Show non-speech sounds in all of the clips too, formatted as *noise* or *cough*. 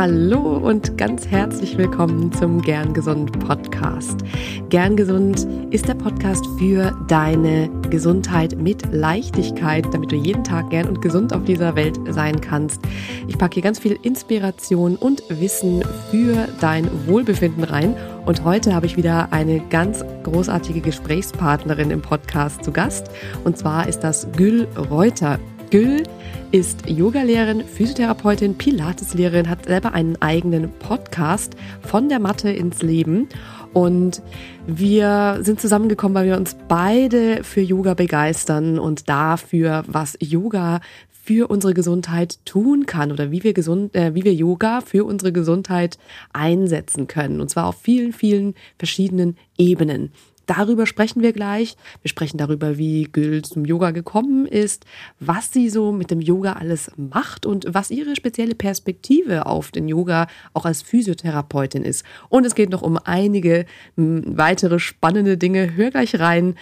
Hallo und ganz herzlich willkommen zum Gern Gesund Podcast. Gern Gesund ist der Podcast für deine Gesundheit mit Leichtigkeit, damit du jeden Tag gern und gesund auf dieser Welt sein kannst. Ich packe hier ganz viel Inspiration und Wissen für dein Wohlbefinden rein. Und heute habe ich wieder eine ganz großartige Gesprächspartnerin im Podcast zu Gast. Und zwar ist das Gül Reuter. Gül ist Yogalehrerin, Physiotherapeutin, Pilateslehrerin, hat selber einen eigenen Podcast von der Matte ins Leben. Und wir sind zusammengekommen, weil wir uns beide für Yoga begeistern und dafür, was Yoga für unsere Gesundheit tun kann oder wie wir gesund, äh, wie wir Yoga für unsere Gesundheit einsetzen können. Und zwar auf vielen, vielen verschiedenen Ebenen. Darüber sprechen wir gleich. Wir sprechen darüber, wie Gül zum Yoga gekommen ist, was sie so mit dem Yoga alles macht und was ihre spezielle Perspektive auf den Yoga auch als Physiotherapeutin ist. Und es geht noch um einige weitere spannende Dinge. Hör gleich rein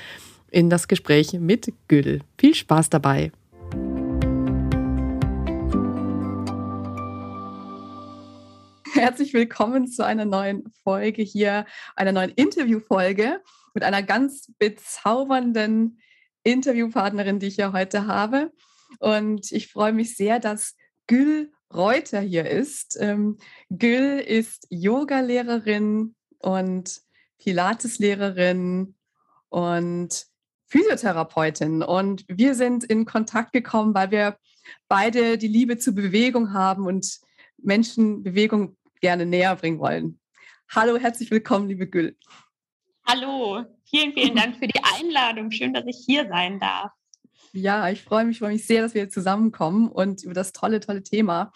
in das Gespräch mit Gül. Viel Spaß dabei. Herzlich willkommen zu einer neuen Folge hier, einer neuen Interviewfolge mit einer ganz bezaubernden Interviewpartnerin, die ich ja heute habe. Und ich freue mich sehr, dass Gül Reuter hier ist. Ähm, Gül ist Yogalehrerin und Pilateslehrerin und Physiotherapeutin. Und wir sind in Kontakt gekommen, weil wir beide die Liebe zur Bewegung haben und Menschen Bewegung gerne näher bringen wollen. Hallo, herzlich willkommen, liebe Gül. Hallo, vielen, vielen Dank für die Einladung. Schön, dass ich hier sein darf. Ja, ich freue mich, freue mich sehr, dass wir zusammenkommen und über das tolle, tolle Thema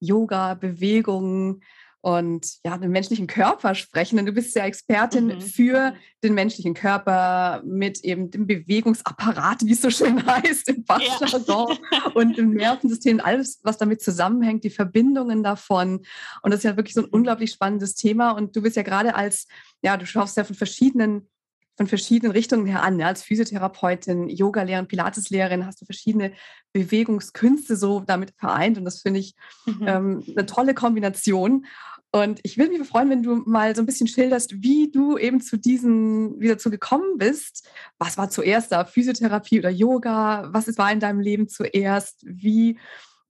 Yoga, Bewegung und ja, den menschlichen Körper sprechen. Denn du bist ja Expertin mhm. für den menschlichen Körper mit eben dem Bewegungsapparat, wie es so schön *laughs* heißt, im Fachjargon ja. und im Nervensystem, alles, was damit zusammenhängt, die Verbindungen davon. Und das ist ja wirklich so ein unglaublich spannendes Thema. Und du bist ja gerade als ja, du schaust ja von verschiedenen von verschiedenen Richtungen her an. Ja, als Physiotherapeutin, Yoga-Lehrerin, Pilates-Lehrerin hast du verschiedene Bewegungskünste so damit vereint und das finde ich mhm. ähm, eine tolle Kombination. Und ich würde mich freuen, wenn du mal so ein bisschen schilderst, wie du eben zu diesen, wie dazu gekommen bist. Was war zuerst da? Physiotherapie oder Yoga? Was war in deinem Leben zuerst? Wie,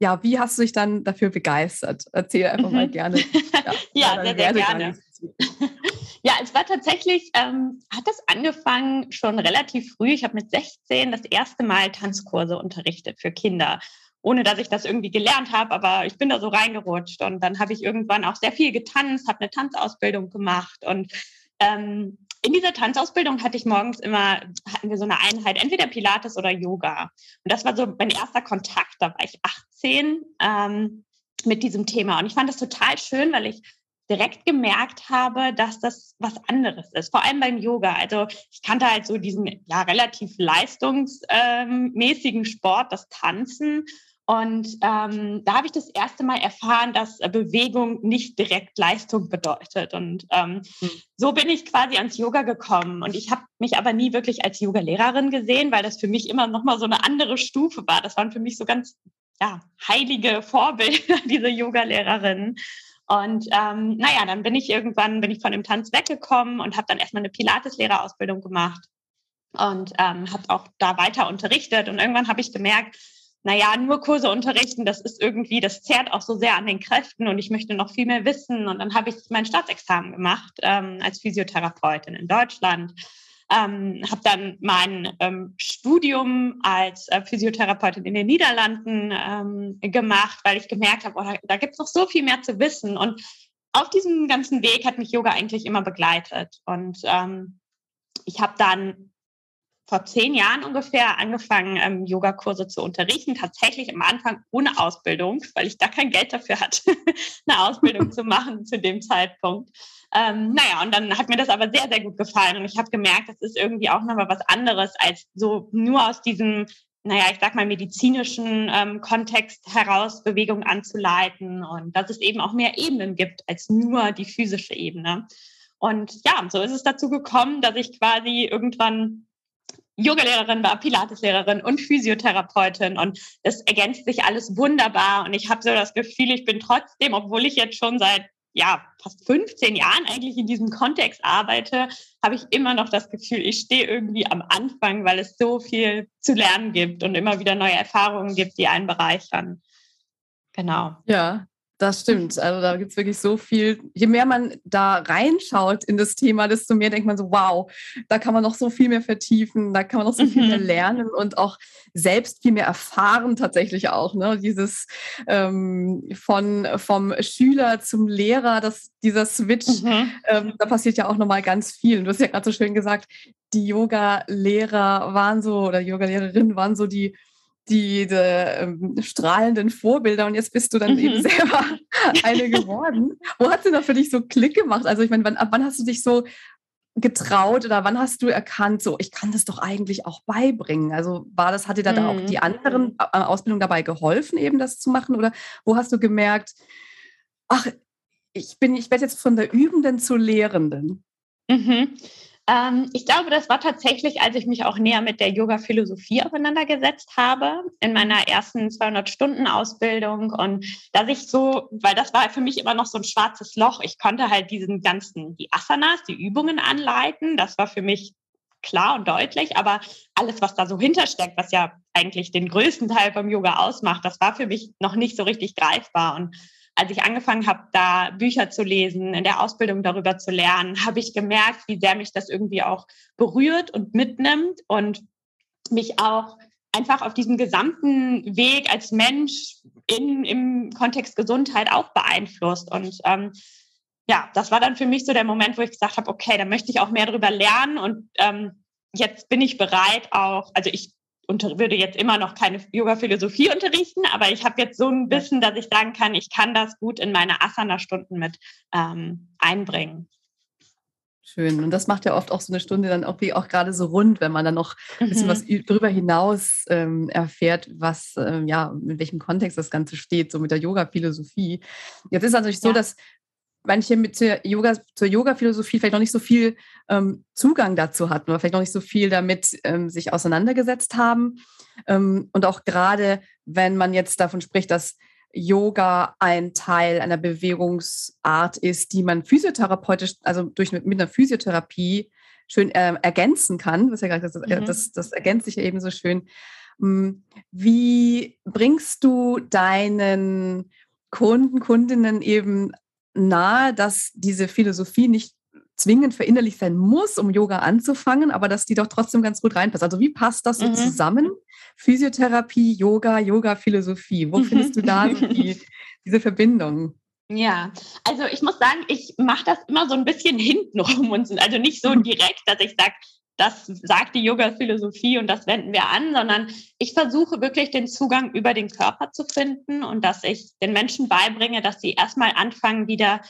ja, wie hast du dich dann dafür begeistert? Erzähl einfach mhm. mal gerne. *laughs* Ja, ja sehr, sehr gerne. *laughs* Ja, es war tatsächlich, ähm, hat es angefangen schon relativ früh. Ich habe mit 16 das erste Mal Tanzkurse unterrichtet für Kinder, ohne dass ich das irgendwie gelernt habe, aber ich bin da so reingerutscht. Und dann habe ich irgendwann auch sehr viel getanzt, habe eine Tanzausbildung gemacht und ähm, in dieser Tanzausbildung hatte ich morgens immer, hatten wir so eine Einheit, entweder Pilates oder Yoga. Und das war so mein erster Kontakt, da war ich 18 ähm, mit diesem Thema. Und ich fand das total schön, weil ich direkt gemerkt habe, dass das was anderes ist, vor allem beim Yoga. Also ich kannte halt so diesen ja relativ leistungsmäßigen Sport, das Tanzen. Und ähm, da habe ich das erste Mal erfahren, dass Bewegung nicht direkt Leistung bedeutet. Und ähm, mhm. so bin ich quasi ans Yoga gekommen. Und ich habe mich aber nie wirklich als Yoga-Lehrerin gesehen, weil das für mich immer noch mal so eine andere Stufe war. Das waren für mich so ganz ja, heilige Vorbilder, *laughs* diese Yoga-Lehrerinnen. Und ähm, naja, dann bin ich irgendwann, bin ich von dem Tanz weggekommen und habe dann erstmal eine Pilates-Lehrerausbildung gemacht und ähm, habe auch da weiter unterrichtet. Und irgendwann habe ich gemerkt, naja, nur Kurse unterrichten, das ist irgendwie, das zehrt auch so sehr an den Kräften und ich möchte noch viel mehr wissen. Und dann habe ich mein Staatsexamen gemacht ähm, als Physiotherapeutin in Deutschland ähm, habe dann mein ähm, Studium als äh, Physiotherapeutin in den Niederlanden ähm, gemacht, weil ich gemerkt habe, oh, da, da gibt es noch so viel mehr zu wissen. Und auf diesem ganzen Weg hat mich Yoga eigentlich immer begleitet. Und ähm, ich habe dann vor zehn Jahren ungefähr angefangen, ähm, Yogakurse zu unterrichten. Tatsächlich am Anfang ohne Ausbildung, weil ich da kein Geld dafür hatte, *laughs* eine Ausbildung zu machen zu dem Zeitpunkt. Ähm, naja, und dann hat mir das aber sehr, sehr gut gefallen. Und ich habe gemerkt, das ist irgendwie auch nochmal was anderes, als so nur aus diesem, naja, ich sag mal, medizinischen ähm, Kontext heraus Bewegung anzuleiten. Und dass es eben auch mehr Ebenen gibt als nur die physische Ebene. Und ja, so ist es dazu gekommen, dass ich quasi irgendwann Yogalehrerin war, Pilateslehrerin und Physiotherapeutin und das ergänzt sich alles wunderbar und ich habe so das Gefühl, ich bin trotzdem, obwohl ich jetzt schon seit ja, fast 15 Jahren eigentlich in diesem Kontext arbeite, habe ich immer noch das Gefühl, ich stehe irgendwie am Anfang, weil es so viel zu lernen gibt und immer wieder neue Erfahrungen gibt, die einen bereichern. Genau. Ja, das stimmt. Also da gibt es wirklich so viel. Je mehr man da reinschaut in das Thema, desto mehr denkt man so, wow, da kann man noch so viel mehr vertiefen, da kann man noch so viel mehr mhm. lernen und auch selbst viel mehr erfahren tatsächlich auch. Ne? Dieses ähm, von vom Schüler zum Lehrer, das, dieser Switch, mhm. ähm, da passiert ja auch nochmal ganz viel. Und du hast ja gerade so schön gesagt, die Yoga-Lehrer waren so oder Yoga-Lehrerinnen waren so die die, die ähm, strahlenden Vorbilder und jetzt bist du dann mhm. eben selber *laughs* eine geworden. Wo hat sie da für dich so Klick gemacht? Also ich meine, wann, ab wann hast du dich so getraut oder wann hast du erkannt, so ich kann das doch eigentlich auch beibringen? Also war das, hat dir da, mhm. da auch die mhm. anderen äh, Ausbildungen dabei geholfen, eben das zu machen? Oder wo hast du gemerkt, ach, ich bin, ich werde jetzt von der Übenden zur Lehrenden? Mhm. Ähm, ich glaube, das war tatsächlich, als ich mich auch näher mit der Yoga-Philosophie auseinandergesetzt habe, in meiner ersten 200-Stunden-Ausbildung. Und dass ich so, weil das war für mich immer noch so ein schwarzes Loch, ich konnte halt diesen ganzen, die Asanas, die Übungen anleiten. Das war für mich klar und deutlich, aber alles, was da so hintersteckt, was ja eigentlich den größten Teil vom Yoga ausmacht, das war für mich noch nicht so richtig greifbar. Und als ich angefangen habe, da Bücher zu lesen, in der Ausbildung darüber zu lernen, habe ich gemerkt, wie sehr mich das irgendwie auch berührt und mitnimmt und mich auch einfach auf diesem gesamten Weg als Mensch in, im Kontext Gesundheit auch beeinflusst. Und ähm, ja, das war dann für mich so der Moment, wo ich gesagt habe, okay, da möchte ich auch mehr darüber lernen und ähm, jetzt bin ich bereit auch, also ich unter, würde jetzt immer noch keine Yoga-Philosophie unterrichten, aber ich habe jetzt so ein Wissen, dass ich sagen kann, ich kann das gut in meine Asana-Stunden mit ähm, einbringen. Schön. Und das macht ja oft auch so eine Stunde dann auch wie auch gerade so rund, wenn man dann noch ein bisschen mhm. was darüber hinaus ähm, erfährt, was, ähm, ja, in welchem Kontext das Ganze steht, so mit der Yoga-Philosophie. Jetzt ist es natürlich ja. so, dass manche mit der Yoga, zur Yoga-Philosophie vielleicht noch nicht so viel ähm, Zugang dazu hatten oder vielleicht noch nicht so viel damit ähm, sich auseinandergesetzt haben. Ähm, und auch gerade, wenn man jetzt davon spricht, dass Yoga ein Teil einer Bewegungsart ist, die man physiotherapeutisch, also durch mit einer Physiotherapie schön äh, ergänzen kann. Was ja gerade das, äh, mhm. das, das ergänzt sich ja eben so schön. Hm, wie bringst du deinen Kunden, Kundinnen eben nahe, dass diese Philosophie nicht zwingend verinnerlicht sein muss, um Yoga anzufangen, aber dass die doch trotzdem ganz gut reinpasst. Also wie passt das so mhm. zusammen? Physiotherapie, Yoga, Yoga-Philosophie. Wo *laughs* findest du da die, diese Verbindung? Ja, also ich muss sagen, ich mache das immer so ein bisschen *laughs* hintenrum und also nicht so *laughs* direkt, dass ich sage, das sagt die Yoga-Philosophie und das wenden wir an, sondern ich versuche wirklich den Zugang über den Körper zu finden und dass ich den Menschen beibringe, dass sie erstmal anfangen, wieder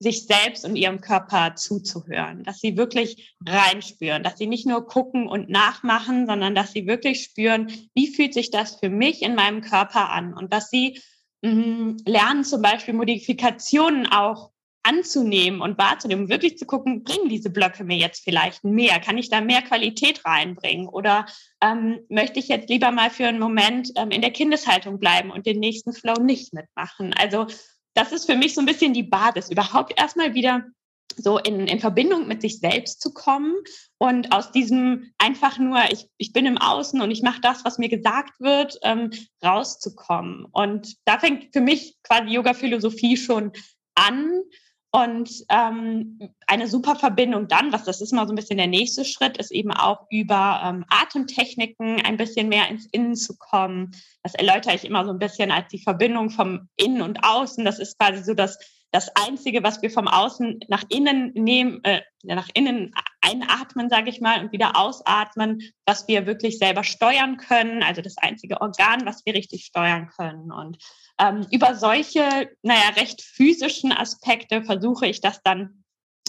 sich selbst und ihrem Körper zuzuhören, dass sie wirklich reinspüren, dass sie nicht nur gucken und nachmachen, sondern dass sie wirklich spüren, wie fühlt sich das für mich in meinem Körper an und dass sie mh, mm, lernen zum Beispiel Modifikationen auch anzunehmen und wahrzunehmen, wirklich zu gucken, bringen diese Blöcke mir jetzt vielleicht mehr? Kann ich da mehr Qualität reinbringen? Oder ähm, möchte ich jetzt lieber mal für einen Moment ähm, in der Kindeshaltung bleiben und den nächsten Flow nicht mitmachen? Also das ist für mich so ein bisschen die Basis, überhaupt erstmal wieder so in, in Verbindung mit sich selbst zu kommen und aus diesem einfach nur, ich, ich bin im Außen und ich mache das, was mir gesagt wird, ähm, rauszukommen. Und da fängt für mich quasi Yoga-Philosophie schon an. Und ähm, eine super Verbindung dann, was das ist mal so ein bisschen der nächste Schritt, ist eben auch über ähm, Atemtechniken ein bisschen mehr ins Innen zu kommen. Das erläutere ich immer so ein bisschen als die Verbindung vom Innen und Außen. Das ist quasi so das, das Einzige, was wir vom Außen nach innen nehmen, äh, nach innen einatmen, sage ich mal, und wieder ausatmen, was wir wirklich selber steuern können. Also das einzige Organ, was wir richtig steuern können. Und ähm, über solche, naja, recht physischen Aspekte versuche ich das dann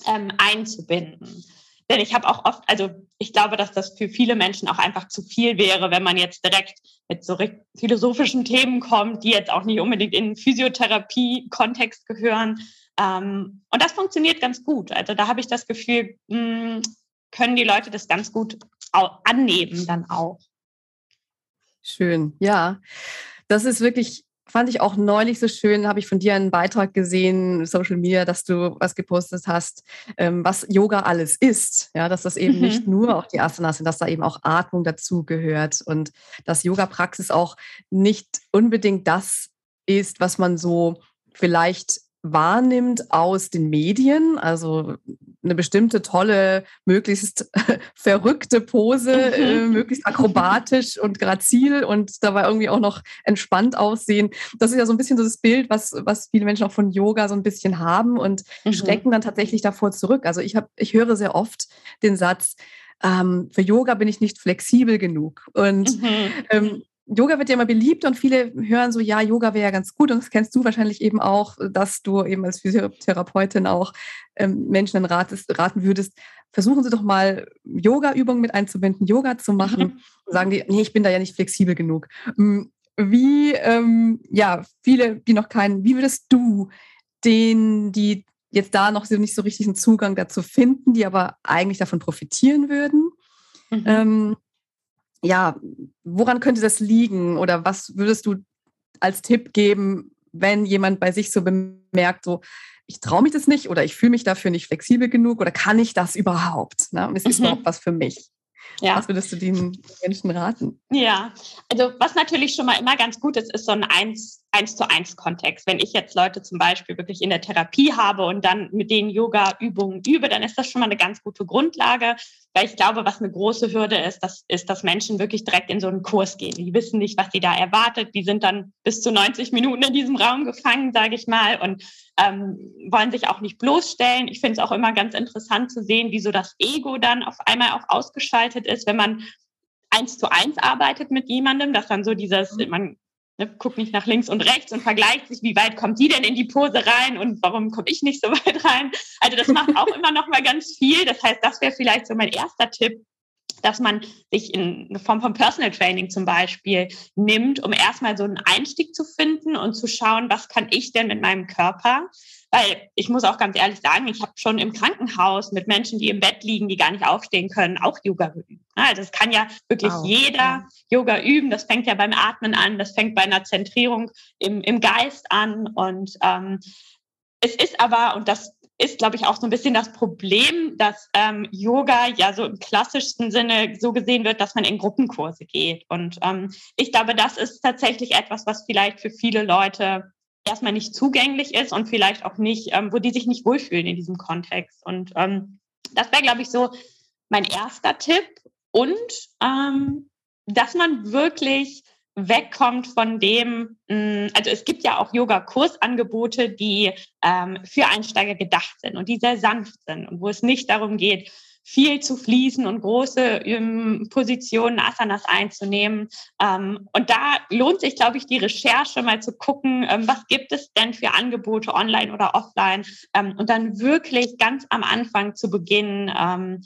ähm, einzubinden. Denn ich habe auch oft, also ich glaube, dass das für viele Menschen auch einfach zu viel wäre, wenn man jetzt direkt mit so philosophischen Themen kommt, die jetzt auch nicht unbedingt in Physiotherapie-Kontext gehören. Ähm, und das funktioniert ganz gut. Also da habe ich das Gefühl, hm, können die Leute das ganz gut annehmen dann auch. Schön, ja. Das ist wirklich fand ich auch neulich so schön, habe ich von dir einen Beitrag gesehen, Social Media, dass du was gepostet hast, ähm, was Yoga alles ist. Ja, dass das eben mhm. nicht nur auch die Asanas sind, dass da eben auch Atmung dazu gehört und dass Yoga-Praxis auch nicht unbedingt das ist, was man so vielleicht wahrnimmt aus den Medien, also eine bestimmte tolle, möglichst *laughs* verrückte Pose, äh, mhm. möglichst *laughs* akrobatisch und grazil und dabei irgendwie auch noch entspannt aussehen. Das ist ja so ein bisschen so das Bild, was, was viele Menschen auch von Yoga so ein bisschen haben und mhm. stecken dann tatsächlich davor zurück. Also ich habe, ich höre sehr oft den Satz, ähm, für Yoga bin ich nicht flexibel genug. Und mhm. ähm, Yoga wird ja immer beliebt und viele hören so, ja, Yoga wäre ja ganz gut. Und das kennst du wahrscheinlich eben auch, dass du eben als Physiotherapeutin auch ähm, Menschen ratest, raten würdest, versuchen Sie doch mal Yoga-Übungen mit einzubinden, Yoga zu machen. Mhm. Sagen die, nee, ich bin da ja nicht flexibel genug. Hm, wie, ähm, ja, viele, die noch keinen, wie würdest du den, die jetzt da noch nicht so richtig einen Zugang dazu finden, die aber eigentlich davon profitieren würden? Mhm. Ähm, ja, woran könnte das liegen oder was würdest du als Tipp geben, wenn jemand bei sich so bemerkt, so, ich traue mich das nicht oder ich fühle mich dafür nicht flexibel genug oder kann ich das überhaupt? Ne? Und ist das mhm. überhaupt was für mich? Ja. Was würdest du den Menschen raten? Ja, also was natürlich schon mal immer ganz gut ist, ist so ein Eins, eins zu eins Kontext. Wenn ich jetzt Leute zum Beispiel wirklich in der Therapie habe und dann mit denen Yoga-Übungen übe, dann ist das schon mal eine ganz gute Grundlage. Weil ich glaube, was eine große Hürde ist, das ist, dass Menschen wirklich direkt in so einen Kurs gehen. Die wissen nicht, was sie da erwartet. Die sind dann bis zu 90 Minuten in diesem Raum gefangen, sage ich mal, und ähm, wollen sich auch nicht bloßstellen. Ich finde es auch immer ganz interessant zu sehen, wie so das Ego dann auf einmal auch ausgeschaltet ist, wenn man eins zu eins arbeitet mit jemandem, dass dann so dieses, mhm. man ne, guckt nicht nach links und rechts und vergleicht sich, wie weit kommt die denn in die Pose rein und warum komme ich nicht so *laughs* weit rein. Also das macht auch immer noch mal ganz viel. Das heißt, das wäre vielleicht so mein erster Tipp, dass man sich in Form von Personal Training zum Beispiel nimmt, um erstmal so einen Einstieg zu finden und zu schauen, was kann ich denn mit meinem Körper? Weil ich muss auch ganz ehrlich sagen, ich habe schon im Krankenhaus mit Menschen, die im Bett liegen, die gar nicht aufstehen können, auch Yoga üben. Also es kann ja wirklich wow. jeder Yoga üben. Das fängt ja beim Atmen an, das fängt bei einer Zentrierung im, im Geist an. Und ähm, es ist aber, und das ist, glaube ich, auch so ein bisschen das Problem, dass ähm, Yoga ja so im klassischsten Sinne so gesehen wird, dass man in Gruppenkurse geht. Und ähm, ich glaube, das ist tatsächlich etwas, was vielleicht für viele Leute erstmal nicht zugänglich ist und vielleicht auch nicht, ähm, wo die sich nicht wohlfühlen in diesem Kontext. Und ähm, das wäre, glaube ich, so mein erster Tipp. Und ähm, dass man wirklich wegkommt von dem, mm, also es gibt ja auch Yoga-Kursangebote, die ähm, für Einsteiger gedacht sind und die sehr sanft sind und wo es nicht darum geht, viel zu fließen und große ähm, Positionen, Asanas einzunehmen. Ähm, und da lohnt sich, glaube ich, die Recherche mal zu gucken, ähm, was gibt es denn für Angebote online oder offline ähm, und dann wirklich ganz am Anfang zu beginnen ähm,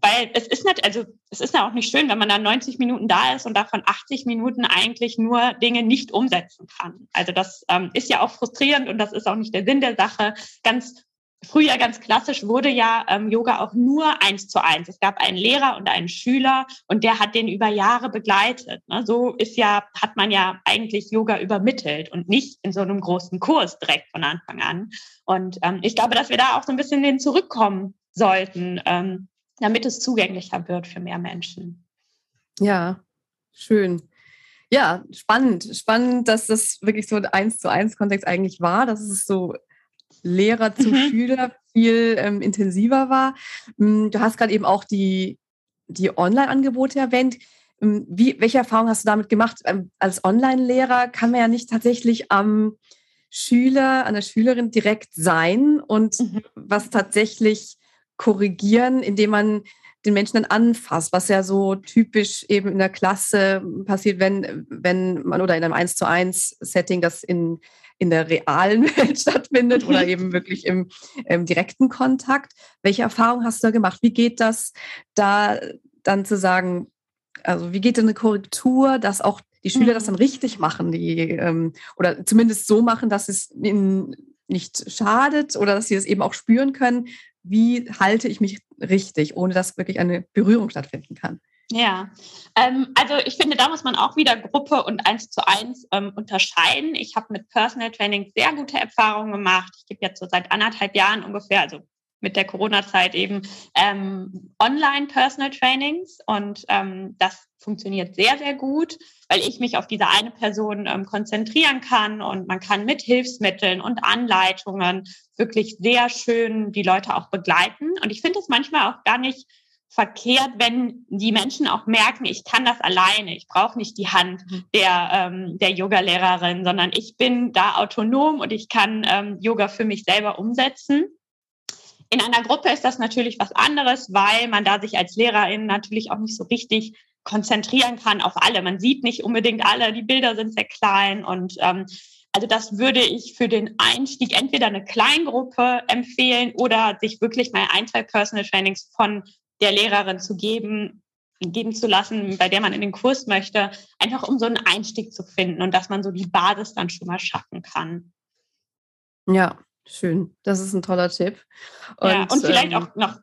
weil es ist nicht, also es ist ja auch nicht schön, wenn man dann 90 Minuten da ist und davon 80 Minuten eigentlich nur Dinge nicht umsetzen kann. Also das ähm, ist ja auch frustrierend und das ist auch nicht der Sinn der Sache. Ganz früher, ganz klassisch wurde ja ähm, Yoga auch nur eins zu eins. Es gab einen Lehrer und einen Schüler und der hat den über Jahre begleitet. Ne? So ist ja, hat man ja eigentlich Yoga übermittelt und nicht in so einem großen Kurs direkt von Anfang an. Und ähm, ich glaube, dass wir da auch so ein bisschen hin zurückkommen sollten. Ähm, damit es zugänglicher wird für mehr Menschen. Ja, schön. Ja, spannend. Spannend, dass das wirklich so ein eins zu eins Kontext eigentlich war, dass es so Lehrer zu mhm. Schüler viel ähm, intensiver war. Hm, du hast gerade eben auch die, die Online-Angebote erwähnt. Hm, wie, welche Erfahrungen hast du damit gemacht? Ähm, als Online-Lehrer kann man ja nicht tatsächlich am Schüler, an der Schülerin direkt sein und mhm. was tatsächlich korrigieren, indem man den Menschen dann anfasst, was ja so typisch eben in der Klasse passiert, wenn, wenn man oder in einem 1 zu 1 Setting das in, in der realen *laughs* Welt stattfindet oder *laughs* eben wirklich im, im direkten Kontakt. Welche Erfahrungen hast du da gemacht? Wie geht das da dann zu sagen, also wie geht denn eine Korrektur, dass auch die Schüler das mhm. dann richtig machen, die ähm, oder zumindest so machen, dass es ihnen nicht schadet oder dass sie es eben auch spüren können, wie halte ich mich richtig, ohne dass wirklich eine Berührung stattfinden kann? Ja, ähm, also ich finde, da muss man auch wieder Gruppe und eins zu eins ähm, unterscheiden. Ich habe mit Personal Training sehr gute Erfahrungen gemacht. Ich gebe jetzt so seit anderthalb Jahren ungefähr, also mit der Corona-Zeit eben ähm, Online-Personal Trainings und ähm, das funktioniert sehr, sehr gut, weil ich mich auf diese eine Person ähm, konzentrieren kann und man kann mit Hilfsmitteln und Anleitungen wirklich sehr schön die Leute auch begleiten. Und ich finde es manchmal auch gar nicht verkehrt, wenn die Menschen auch merken, ich kann das alleine, ich brauche nicht die Hand mhm. der, ähm, der Yoga-Lehrerin, sondern ich bin da autonom und ich kann ähm, Yoga für mich selber umsetzen. In einer Gruppe ist das natürlich was anderes, weil man da sich als Lehrerin natürlich auch nicht so richtig konzentrieren kann auf alle. Man sieht nicht unbedingt alle, die Bilder sind sehr klein und ähm, also das würde ich für den Einstieg entweder eine Kleingruppe empfehlen oder sich wirklich mal ein, zwei Personal Trainings von der Lehrerin zu geben, geben zu lassen, bei der man in den Kurs möchte, einfach um so einen Einstieg zu finden und dass man so die Basis dann schon mal schaffen kann. Ja, schön. Das ist ein toller Tipp. Und, ja, und vielleicht ähm, auch noch,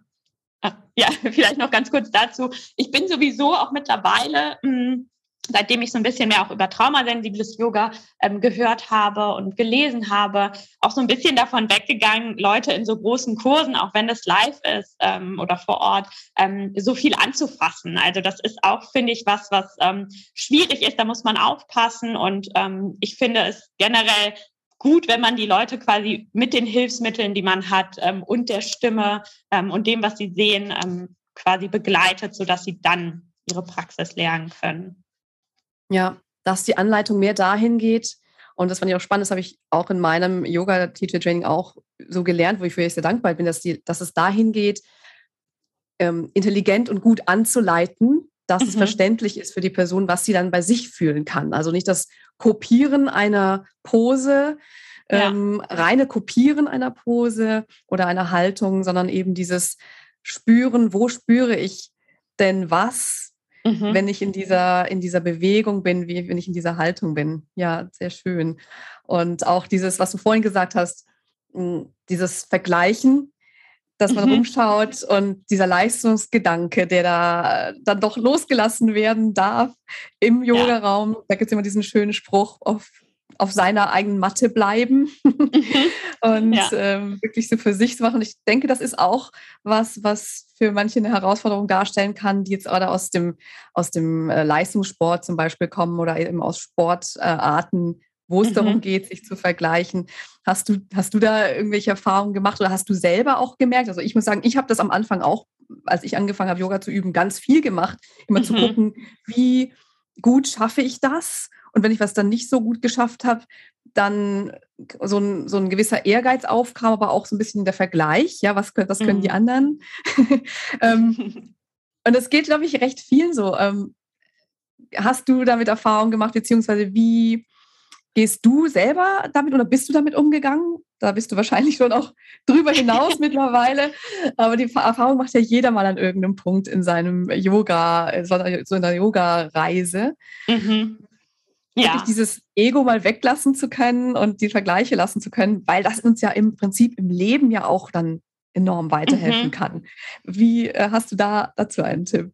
ah, ja, *laughs* vielleicht noch ganz kurz dazu. Ich bin sowieso auch mittlerweile mh, hm, seitdem ich so ein bisschen mehr auch über traumasensibles Yoga ähm, gehört habe und gelesen habe, auch so ein bisschen davon weggegangen, Leute in so großen Kursen, auch wenn es live ist ähm, oder vor Ort, ähm, so viel anzufassen. Also das ist auch, finde ich, was, was ähm, schwierig ist. Da muss man aufpassen und ähm, ich finde es generell gut, wenn man die Leute quasi mit den Hilfsmitteln, die man hat ähm, und der Stimme und dem, was sie sehen, quasi begleitet, sodass sie dann ihre Praxis lernen können. Ja, dass die Anleitung mehr dahin geht. Und das fand ich auch spannend, das habe ich auch in meinem Yoga-Teacher-Training auch so gelernt, wofür ich sehr dankbar bin, dass, die, dass es dahin geht, ähm, intelligent und gut anzuleiten, dass mhm. es verständlich ist für die Person, was sie dann bei sich fühlen kann. Also nicht das Kopieren einer Pose, ja. ähm, reine Kopieren einer Pose oder einer Haltung, sondern eben dieses Spüren, wo spüre ich denn was mhm. wenn ich in dieser, in dieser Bewegung bin, wie wenn ich in dieser Haltung bin. Ja, sehr schön. Und auch dieses, was du vorhin gesagt hast, hm, dieses Vergleichen, dass man mhm. rumschaut und dieser Leistungsgedanke, der da dann doch losgelassen werden darf im Yogaraum. Ja. Da gibt es immer diesen schönen Spruch auf auf seiner eigenen Matte bleiben mhm. *laughs* und ja. ähm, wirklich so für sich zu machen. Ich denke, das ist auch was, was für manche eine Herausforderung darstellen kann, die jetzt gerade aus dem, aus dem äh, Leistungssport zum Beispiel kommen oder eben aus Sportarten, wo es mhm. darum geht, sich zu vergleichen. Hast du, hast du da irgendwelche Erfahrungen gemacht oder hast du selber auch gemerkt? Also ich muss sagen, ich habe das am Anfang auch, als ich angefangen habe, Yoga zu üben, ganz viel gemacht, immer mhm. zu gucken, wie gut schaffe ich das und wenn ich was dann nicht so gut geschafft habe, dann so ein, so ein gewisser Ehrgeiz aufkam, aber auch so ein bisschen der Vergleich, ja, was, was können mhm. die anderen? *laughs* ähm, *laughs* und das geht, glaube ich, recht vielen so. Ähm, hast du damit Erfahrung gemacht, beziehungsweise wie gehst du selber damit oder bist du damit umgegangen? Da bist du wahrscheinlich schon auch drüber hinaus *laughs* mittlerweile. Aber die Erfahrung macht ja jeder mal an irgendeinem Punkt in seinem Yoga, so in einer Yoga-Reise. Mhm ja. wirklich dieses Ego mal weglassen zu können und die Vergleiche lassen zu können, weil das uns ja im Prinzip im Leben ja auch dann enorm weiterhelfen mhm. kann. Wie äh, hast du da dazu einen Tipp?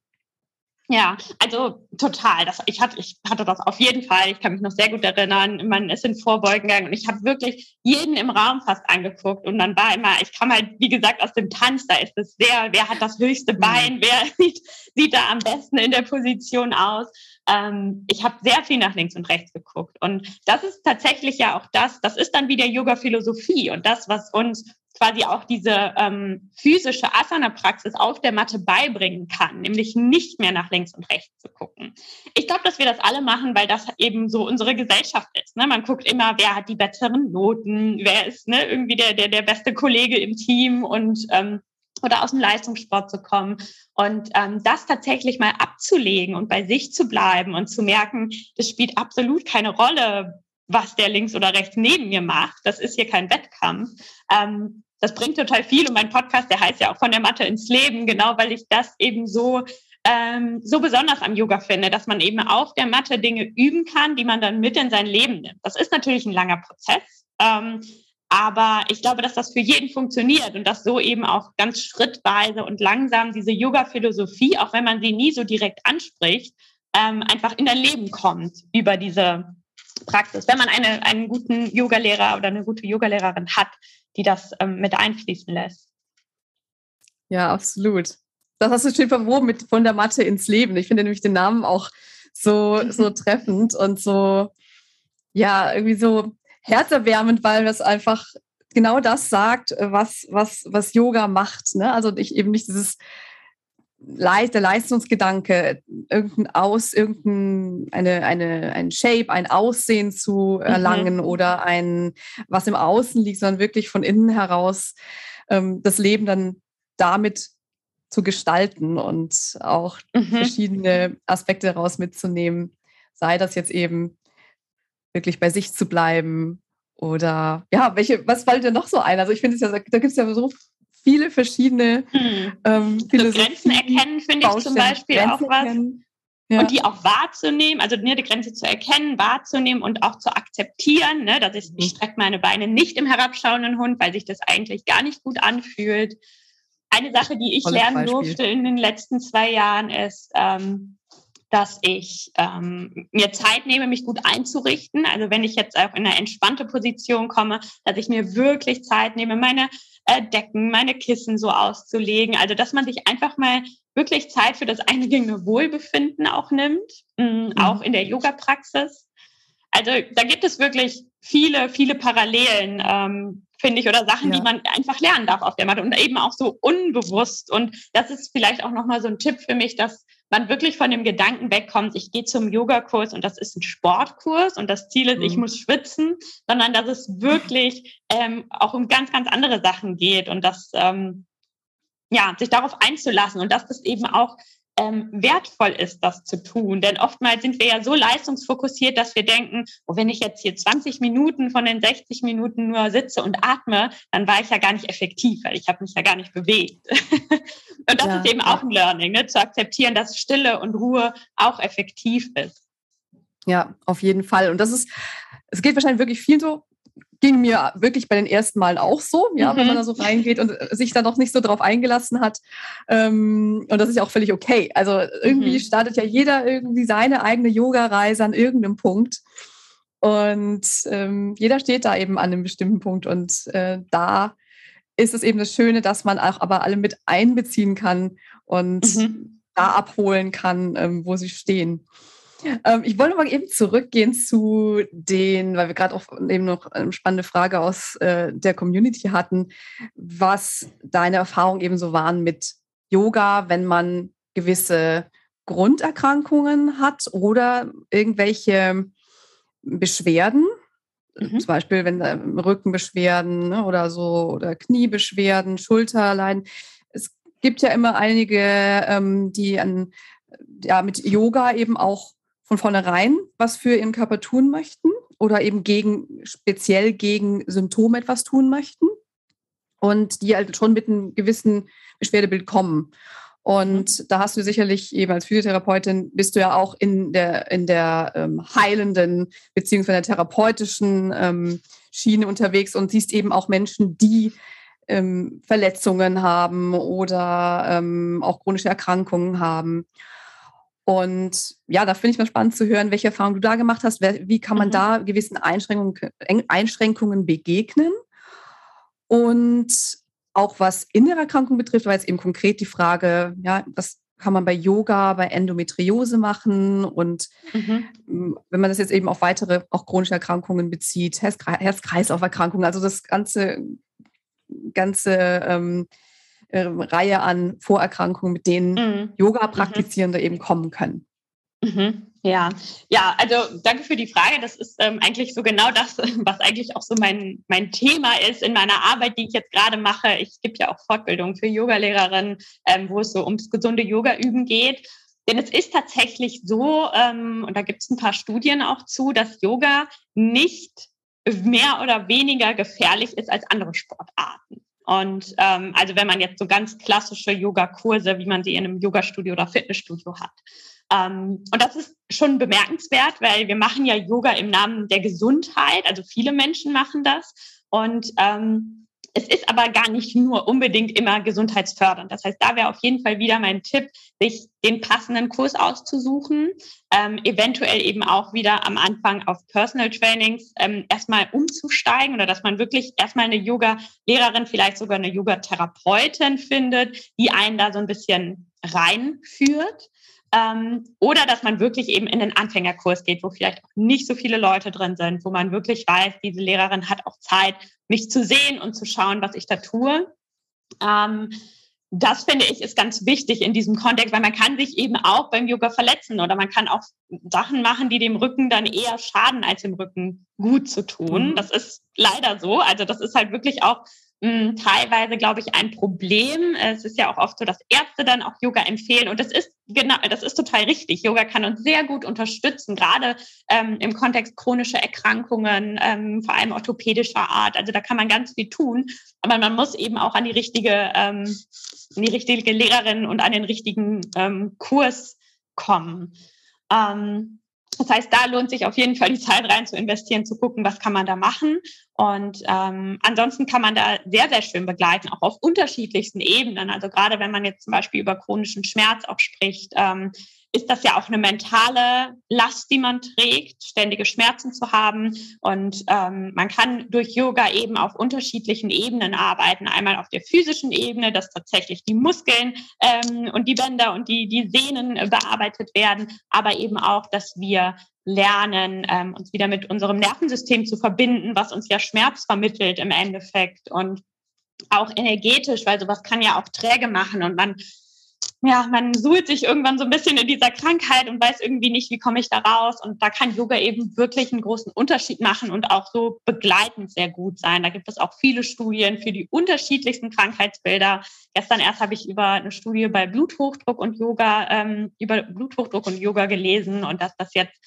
Ja, also total. Das, ich, hatte, ich hatte das auf jeden Fall. Ich kann mich noch sehr gut erinnern. Man ist in Vorbeugen gegangen und ich habe wirklich jeden im Raum fast angeguckt. Und dann war immer, ich kam halt, wie gesagt, aus dem Tanz. Da ist es sehr, wer hat das höchste mhm. Bein, wer *laughs* sieht, sieht da am besten in der Position aus ähm, ich habe sehr viel nach links und rechts geguckt. Und das ist tatsächlich ja auch das, das ist dann wieder Yoga-Philosophie und das, was uns quasi auch diese ähm, physische Asana-Praxis auf der Matte beibringen kann, nämlich nicht mehr nach links und rechts zu gucken. Ich glaube, dass wir das alle machen, weil das eben so unsere Gesellschaft ist. Ne? Man guckt immer, wer hat die besseren Noten, wer ist ne, irgendwie der, der, der beste Kollege im Team und ähm, oder aus dem Leistungssport zu kommen und ähm, das tatsächlich mal abzulegen und bei sich zu bleiben und zu merken, das spielt absolut keine Rolle, was der links oder rechts neben mir macht. Das ist hier kein Wettkampf. Ähm, das bringt total viel und mein Podcast, der heißt ja auch von der Mathe ins Leben, genau weil ich das eben so ähm, so besonders am Yoga finde, dass man eben auf der Matte Dinge üben kann, die man dann mit in sein Leben nimmt. Das ist natürlich ein langer Prozess. Ähm, Aber ich glaube, dass das für jeden funktioniert und dass so eben auch ganz schrittweise und langsam diese Yoga-Philosophie, auch wenn man sie nie so direkt anspricht, ähm, einfach in dein Leben kommt über diese Praxis. Wenn man eine, einen guten Yogalehrer oder eine gute Yogalehrerin hat, die das ähm, mit einfließen lässt. Ja, absolut. Das hast du schön verwoben mit von der Matte ins Leben. Ich finde nämlich den Namen auch so, so *laughs* treffend und so, ja, irgendwie so herzerwärmend, weil das einfach genau das sagt, was, was, was Yoga macht. Ne? Also ich eben nicht dieses der Leistungsgedanke, irgendein Aus, irgendein eine, eine, ein Shape, ein Aussehen zu erlangen mhm. oder ein, was im Außen liegt, sondern wirklich von innen heraus ähm, das Leben dann damit zu gestalten und auch mhm. verschiedene Aspekte daraus mitzunehmen. Sei das jetzt eben wirklich bei sich zu bleiben oder ja, welche, was fällt dir noch so ein? Also ich finde es ja, da gibt es ja so viele verschiedene hm. ähm, so Grenzen erkennen, finde ich zum Beispiel Grenzen auch was. Ja. Und die auch wahrzunehmen, also ne, die Grenze zu erkennen, wahrzunehmen und auch zu akzeptieren, ne, dass ich, ich strecke meine Beine nicht im herabschauenden Hund, weil sich das eigentlich gar nicht gut anfühlt. Eine Sache, die ich Volles lernen Beispiel. durfte in den letzten zwei Jahren, ist, ähm, dass ich ähm, mir Zeit nehme, mich gut einzurichten. Also wenn ich jetzt auch in eine entspannte Position komme, dass ich mir wirklich Zeit nehme, meine äh, Decken, meine Kissen so auszulegen. Also dass man sich einfach mal wirklich Zeit für das eigene Wohlbefinden auch nimmt, mh, mhm. auch in der Yoga-Praxis. Also da gibt es wirklich viele, viele Parallelen, ähm, finde ich, oder Sachen, ja. die man einfach lernen darf auf der Matte und eben auch so unbewusst. Und das ist vielleicht auch nochmal so ein Tipp für mich, dass man wirklich von dem Gedanken wegkommt, ich gehe zum Yogakurs und das ist ein Sportkurs und das Ziel ist, mhm. ich muss schwitzen, sondern dass es wirklich *laughs* ähm, auch um ganz, ganz andere Sachen geht und dass ähm, ja, sich darauf einzulassen und dass das eben auch ähm, wertvoll ist, das zu tun. Denn oftmals sind wir ja so leistungsfokussiert, dass wir denken, oh, wenn ich jetzt hier 20 Minuten von den 60 Minuten nur sitze und atme, dann war ich ja gar nicht effektiv, weil ich habe mich ja gar nicht bewegt. *laughs* und das ja, ist eben ja. auch ein Learning, ne? zu akzeptieren, dass Stille und Ruhe auch effektiv ist. Ja, auf jeden Fall. Und das ist, es geht wahrscheinlich wirklich viel so ging mir wirklich bei den ersten Malen auch so, ja, mhm. wenn man da so reingeht und äh, sich da noch nicht so drauf eingelassen hat. Ähm, und das ist ja auch völlig okay. Also irgendwie mhm. startet ja jeder irgendwie seine eigene Yoga-Reise an irgendeinem Punkt. Und ähm, jeder steht da eben an einem bestimmten Punkt. Und äh, da ist es eben das Schöne, dass man auch aber alle mit einbeziehen kann und mhm. da abholen kann, ähm, wo sie stehen. Ähm, ich wollte mal eben zurückgehen zu den, weil wir gerade auch eben noch eine spannende Frage aus äh, der Community hatten, was deine Erfahrungen eben so waren mit Yoga, wenn man gewisse Grunderkrankungen hat oder irgendwelche Beschwerden, mhm. zum Beispiel wenn äh, Rückenbeschwerden ne, oder so oder Kniebeschwerden, Schulterleiden. Es gibt ja immer einige, ähm, die an, ja, mit Yoga eben auch von vornherein was für ihren Körper tun möchten oder eben gegen, speziell gegen Symptome etwas tun möchten und die halt schon mit einem gewissen Beschwerdebild kommen. Und mhm. da hast du sicherlich eben als Physiotherapeutin bist du ja auch in der, in der ähm, heilenden beziehungsweise der therapeutischen ähm, Schiene unterwegs und siehst eben auch Menschen, die ähm, Verletzungen haben oder ähm, auch chronische Erkrankungen haben. Und ja, da finde ich mal spannend zu hören, welche Erfahrungen du da gemacht hast. Wie kann man mhm. da gewissen Einschränkungen, Einschränkungen begegnen? Und auch was innere Erkrankungen betrifft, war jetzt eben konkret die Frage, ja, was kann man bei Yoga, bei Endometriose machen? Und mhm. wenn man das jetzt eben auf weitere, auch chronische Erkrankungen bezieht, Herz-Kreislauf-Erkrankungen, also das ganze, ganze ähm, äh, Reihe an Vorerkrankungen, mit denen mhm. Yoga-Praktizierende mhm. eben kommen können. Mhm. Ja, ja, also danke für die Frage. Das ist ähm, eigentlich so genau das, *laughs* was eigentlich auch so mein, mein Thema ist in meiner Arbeit, die ich jetzt gerade mache. Ich gebe ja auch Fortbildung für Yogalehrerinnen, ähm, wo es so ums gesunde Yoga-Üben geht. Denn es ist tatsächlich so, ähm, und da gibt es ein paar Studien auch zu, dass Yoga nicht mehr oder weniger gefährlich ist als andere Sportarten. Und ähm, also wenn man jetzt so ganz klassische Yoga-Kurse, wie man sie in einem Yoga-Studio oder Fitnessstudio hat. Ähm, und das ist schon bemerkenswert, weil wir machen ja Yoga im Namen der Gesundheit. Also viele Menschen machen das. Und ähm, es ist aber gar nicht nur unbedingt immer gesundheitsfördernd. Das heißt, da wäre auf jeden Fall wieder mein Tipp, sich den passenden Kurs auszusuchen, ähm, eventuell eben auch wieder am Anfang auf Personal Trainings ähm, erstmal umzusteigen oder dass man wirklich erstmal eine Yoga-Lehrerin, vielleicht sogar eine Yoga-Therapeutin findet, die einen da so ein bisschen reinführt. Ähm, oder dass man wirklich eben in den Anfängerkurs geht, wo vielleicht auch nicht so viele Leute drin sind, wo man wirklich weiß, diese Lehrerin hat auch Zeit, mich zu sehen und zu schauen, was ich da tue. Ähm, das finde ich ist ganz wichtig in diesem Kontext, weil man kann sich eben auch beim Yoga verletzen oder man kann auch Sachen machen, die dem Rücken dann eher schaden, als dem Rücken gut zu tun. Mhm. Das ist leider so. Also das ist halt wirklich auch mh, teilweise, glaube ich, ein Problem. Es ist ja auch oft so, dass Ärzte dann auch Yoga empfehlen. Und das ist genau, das ist total richtig. Yoga kann uns sehr gut unterstützen, gerade ähm, im Kontext chronischer Erkrankungen, ähm, vor allem orthopädischer Art. Also da kann man ganz viel tun. Aber man muss eben auch an die richtige, ähm, an die richtige Lehrerin und an den richtigen ähm, Kurs kommen. Ähm, das heißt, da lohnt sich auf jeden Fall die Zeit rein zu investieren, zu gucken, was kann man da machen. Und ähm, ansonsten kann man da sehr, sehr schön begleiten, auch auf unterschiedlichsten Ebenen. Also gerade wenn man jetzt zum Beispiel über chronischen Schmerz auch spricht, ähm, ist das ja auch eine mentale Last, die man trägt, ständige Schmerzen zu haben. Und ähm, man kann durch Yoga eben auf unterschiedlichen Ebenen arbeiten. Einmal auf der physischen Ebene, dass tatsächlich die Muskeln ähm, und die Bänder und die, die Sehnen äh, bearbeitet werden, aber eben auch, dass wir lernen, ähm, uns wieder mit unserem Nervensystem zu verbinden, was uns ja Schmerz vermittelt im Endeffekt und auch energetisch, weil sowas kann ja auch träge machen und man ja, man suhlt sich irgendwann so ein bisschen in dieser Krankheit und weiß irgendwie nicht, wie komme ich da raus. Und da kann Yoga eben wirklich einen großen Unterschied machen und auch so begleitend sehr gut sein. Da gibt es auch viele Studien für die unterschiedlichsten Krankheitsbilder. Gestern erst habe ich über eine Studie bei Bluthochdruck und Yoga, ähm, über Bluthochdruck und Yoga gelesen und dass das jetzt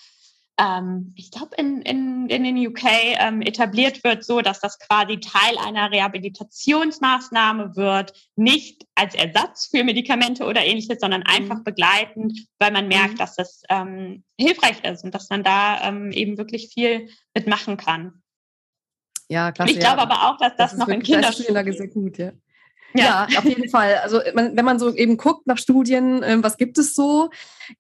ähm, ich glaube, in, in, in den UK ähm, etabliert wird, so dass das quasi Teil einer Rehabilitationsmaßnahme wird, nicht als Ersatz für Medikamente oder ähnliches, sondern einfach mhm. begleitend, weil man merkt, mhm. dass das ähm, hilfreich ist und dass man da ähm, eben wirklich viel mitmachen kann. Ja, klasse. Ich glaube ja. aber auch, dass das, das noch in Kinderschuhen sehr gut, ja. Ja. ja, auf jeden Fall. Also man, wenn man so eben guckt nach Studien, äh, was gibt es so,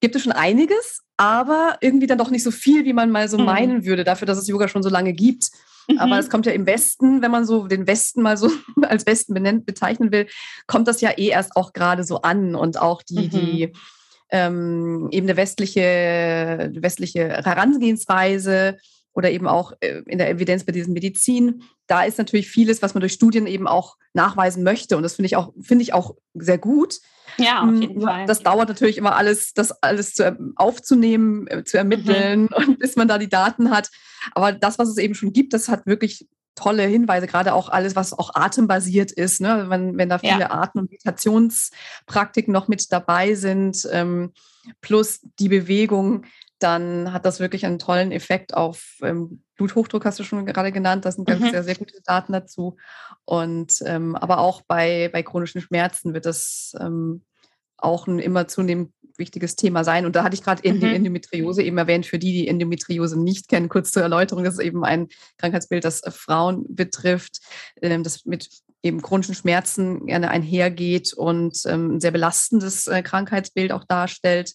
gibt es schon einiges, aber irgendwie dann doch nicht so viel, wie man mal so mhm. meinen würde, dafür, dass es Yoga schon so lange gibt. Mhm. Aber es kommt ja im Westen, wenn man so den Westen mal so *laughs* als Westen benennt, bezeichnen will, kommt das ja eh erst auch gerade so an und auch die, mhm. die ähm, eben eine westliche, westliche Herangehensweise oder eben auch äh, in der Evidenz bei diesen Medizin, da ist natürlich vieles, was man durch Studien eben auch nachweisen möchte. Und das finde ich auch, finde ich auch sehr gut. Ja, auf jeden Fall. Das dauert natürlich immer alles, das alles zu, aufzunehmen, äh, zu ermitteln mhm. und *laughs* bis man da die Daten hat. Aber das, was es eben schon gibt, das hat wirklich tolle Hinweise, gerade auch alles, was auch atembasiert ist, ne? wenn, wenn da viele ja. Atem- und Meditationspraktiken noch mit dabei sind, ähm, plus die Bewegung, dann hat das wirklich einen tollen Effekt auf ähm, Bluthochdruck, hast du schon gerade genannt. Das sind ganz mhm. sehr, sehr gute Daten dazu. Und ähm, aber auch bei, bei chronischen Schmerzen wird das ähm, auch ein immer zunehmend wichtiges Thema sein. Und da hatte ich gerade eben mhm. die Endometriose eben erwähnt. Für die, die Endometriose nicht kennen, kurz zur Erläuterung, das ist eben ein Krankheitsbild, das äh, Frauen betrifft, ähm, das mit eben chronischen Schmerzen gerne einhergeht und ähm, ein sehr belastendes äh, Krankheitsbild auch darstellt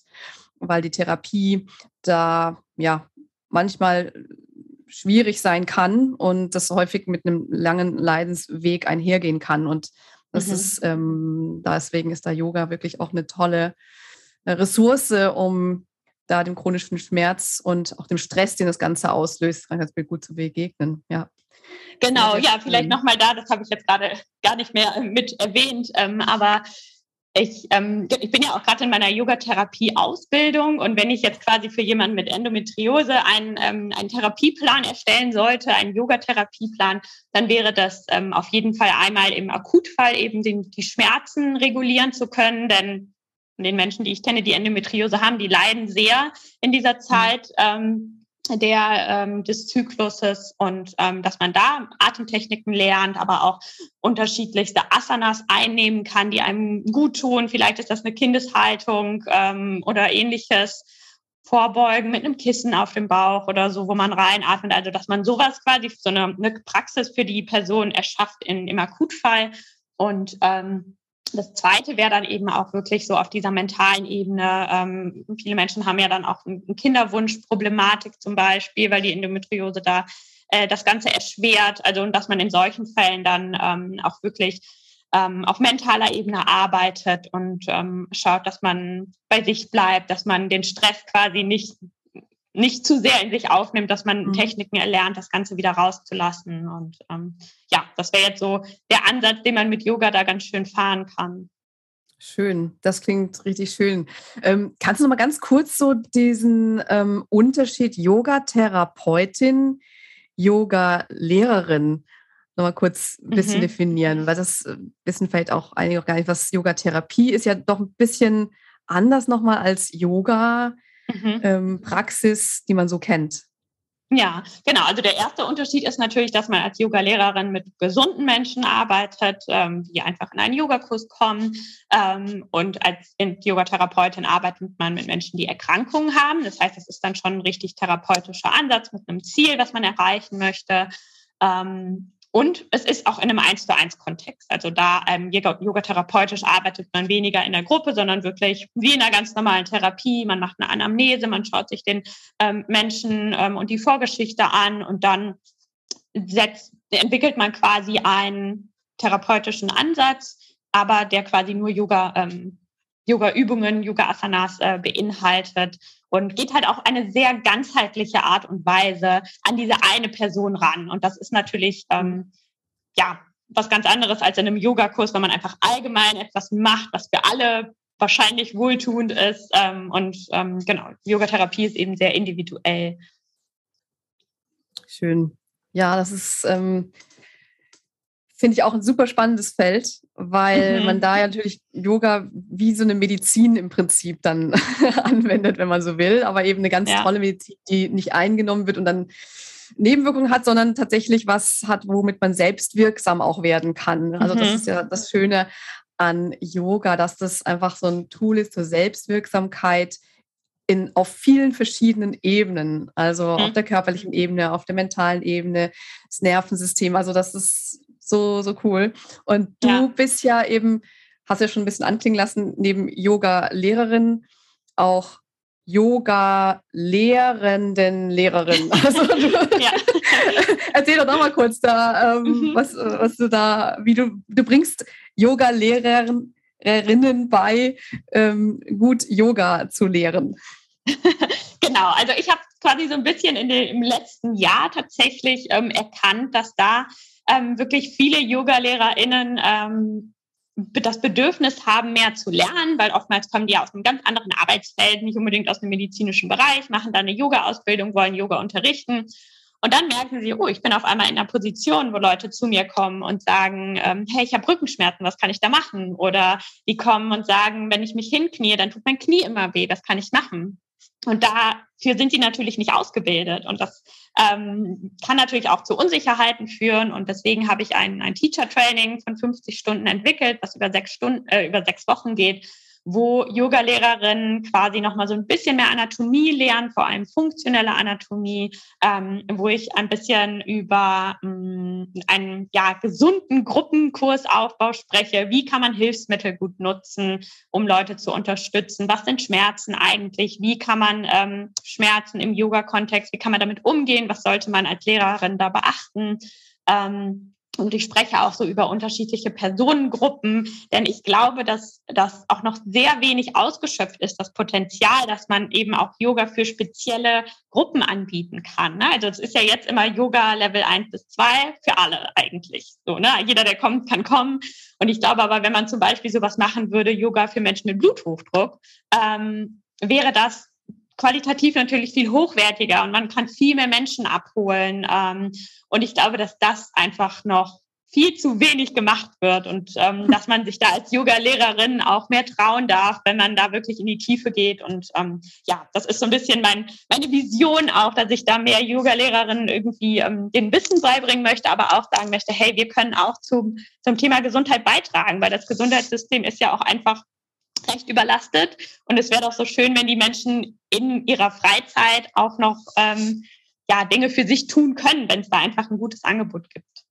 weil die Therapie da ja manchmal schwierig sein kann und das häufig mit einem langen Leidensweg einhergehen kann. Und das mhm. ist, ähm, deswegen ist da Yoga wirklich auch eine tolle äh, Ressource, um da dem chronischen Schmerz und auch dem Stress, den das Ganze auslöst, Krankheitsbild gut zu begegnen. Ja. Genau, ja, vielleicht nochmal da, das habe ich jetzt gerade gar nicht mehr mit erwähnt, ähm, aber ich, ähm, ich bin ja auch gerade in meiner Yogatherapie-Ausbildung und wenn ich jetzt quasi für jemanden mit Endometriose einen, ähm, einen Therapieplan erstellen sollte, einen Yogatherapieplan, dann wäre das ähm, auf jeden Fall einmal im Akutfall eben den, die Schmerzen regulieren zu können, denn den Menschen, die ich kenne, die Endometriose haben, die leiden sehr in dieser Zeit. Ähm, der, ähm, des Zykluses und ähm, dass man da Atemtechniken lernt, aber auch unterschiedlichste Asanas einnehmen kann, die einem gut tun. Vielleicht ist das eine Kindeshaltung ähm, oder ähnliches. vorbeugen mit einem Kissen auf dem Bauch oder so, wo man reinatmet. Also dass man sowas quasi, so eine, eine Praxis für die Person erschafft in, im Akutfall. Und ähm, das Zweite wäre dann eben auch wirklich so auf dieser mentalen Ebene. Ähm, viele Menschen haben ja dann auch eine Kinderwunschproblematik zum Beispiel, weil die Endometriose da äh, das Ganze erschwert. Also und dass man in solchen Fällen dann ähm, auch wirklich ähm, auf mentaler Ebene arbeitet und ähm, schaut, dass man bei sich bleibt, dass man den Stress quasi nicht nicht zu sehr in sich aufnimmt, dass man mhm. Techniken erlernt, das Ganze wieder rauszulassen. Und ähm, ja, das wäre jetzt so der Ansatz, den man mit Yoga da ganz schön fahren kann. Schön, das klingt richtig schön. Ähm, kannst du noch mal ganz kurz so diesen ähm, Unterschied Yoga-Therapeutin, Yoga-Lehrerin noch mal kurz ein bisschen mhm. definieren, weil das äh, wissen vielleicht auch einige auch gar nicht, was Yoga-Therapie ist ja doch ein bisschen anders nochmal als Yoga mhm. ähm, Praxis, die man so kennt. Ja, genau. Also der erste Unterschied ist natürlich, dass man als Yoga-Lehrerin mit gesunden Menschen arbeitet, ähm, die einfach in einen Yogakurs kommen. Ähm, und als Yogatherapeutin arbeitet man mit Menschen, die Erkrankungen haben. Das heißt, das ist dann schon ein richtig therapeutischer Ansatz mit einem Ziel, was man erreichen möchte. Ähm, und es ist auch in einem Eins zu eins Kontext. Also da ähm, yogatherapeutisch arbeitet man weniger in der Gruppe, sondern wirklich wie in einer ganz normalen Therapie. Man macht eine Anamnese, man schaut sich den ähm, Menschen ähm, und die Vorgeschichte an und dann setzt, entwickelt man quasi einen therapeutischen Ansatz, aber der quasi nur Yoga, ähm, Yoga-Übungen, Yoga-Asanas äh, beinhaltet und geht halt auch eine sehr ganzheitliche Art und Weise an diese eine Person ran. Und das ist natürlich, ähm, ja, was ganz anderes als in einem Yogakurs, wenn man einfach allgemein etwas macht, was für alle wahrscheinlich wohltuend ist. Ähm, und ähm, genau, Yogatherapie ist eben sehr individuell. Schön. Ja, das ist, ähm, finde ich auch ein super spannendes Feld, weil mhm. man da ja natürlich Yoga wie so eine Medizin im Prinzip dann *laughs* anwendet, wenn man so will, aber eben eine ganz ja. tolle Medizin, die nicht eingenommen wird und dann Nebenwirkungen hat, sondern tatsächlich was hat, womit man selbst wirksam auch werden kann. Also mhm. das ist ja das Schöne an Yoga, dass das einfach so ein Tool ist zur Selbstwirksamkeit in, auf vielen verschiedenen Ebenen, also mhm. auf der körperlichen Ebene, auf der mentalen Ebene, das Nervensystem. Also das ist so, so cool. Und du ja. bist ja eben, hast ja schon ein bisschen anklingen lassen, neben Yoga-Lehrerin auch Yoga-Lehrenden Lehrerin. *laughs* Also du, ja. *laughs* erzähl doch noch mal kurz da, ähm, mhm. was, was du da, wie du, du bringst Yoga-Lehrerinnen bei, ähm, gut Yoga zu lehren. *laughs* genau, also ich habe quasi so ein bisschen in dem, im letzten Jahr tatsächlich ähm, erkannt, dass da ähm, wirklich viele Yoga-LehrerInnen ähm, das Bedürfnis haben, mehr zu lernen, weil oftmals kommen die aus einem ganz anderen Arbeitsfeld, nicht unbedingt aus dem medizinischen Bereich, machen da eine Yoga-Ausbildung, wollen Yoga unterrichten. Und dann merken sie, oh, ich bin auf einmal in einer Position, wo Leute zu mir kommen und sagen, ähm, hey, ich habe Rückenschmerzen, was kann ich da machen? Oder die kommen und sagen, wenn ich mich hinknie, dann tut mein Knie immer weh, was kann ich machen? Und dafür sind die natürlich nicht ausgebildet. Und das ähm, kann natürlich auch zu Unsicherheiten führen. Und deswegen habe ich ein, ein Teacher-Training von 50 Stunden entwickelt, was über sechs Stunden, äh, über sechs Wochen geht, wo Yoga-Lehrerinnen quasi nochmal so ein bisschen mehr Anatomie lernen, vor allem funktionelle Anatomie, ähm, wo ich ein bisschen über ähm, einen ja, gesunden Gruppenkursaufbau spreche. Wie kann man Hilfsmittel gut nutzen, um Leute zu unterstützen? Was sind Schmerzen eigentlich? Wie kann man ähm, Schmerzen im Yoga-Kontext, wie kann man damit umgehen? Was sollte man als Lehrerin da beachten? Ähm, und ich spreche auch so über unterschiedliche Personengruppen, denn ich glaube, dass das auch noch sehr wenig ausgeschöpft ist, das Potenzial, dass man eben auch Yoga für spezielle Gruppen anbieten kann. Ne? Also es ist ja jetzt immer Yoga Level 1 bis 2 für alle eigentlich. So, ne? Jeder, der kommt, kann kommen. Und ich glaube aber, wenn man zum Beispiel sowas machen würde, Yoga für Menschen mit Bluthochdruck, ähm, wäre das qualitativ natürlich viel hochwertiger und man kann viel mehr Menschen abholen. Ähm, und ich glaube, dass das einfach noch viel zu wenig gemacht wird und ähm, dass man sich da als Yoga-Lehrerin auch mehr trauen darf, wenn man da wirklich in die Tiefe geht. Und ähm, ja, das ist so ein bisschen mein, meine Vision auch, dass ich da mehr Yoga-Lehrerinnen irgendwie ähm, den Wissen beibringen möchte, aber auch sagen möchte, hey, wir können auch zum, zum Thema Gesundheit beitragen, weil das Gesundheitssystem ist ja auch einfach recht überlastet. Und es wäre doch so schön, wenn die Menschen in ihrer Freizeit auch noch ähm, ja, Dinge für sich tun können, wenn es da einfach ein gutes Angebot gibt.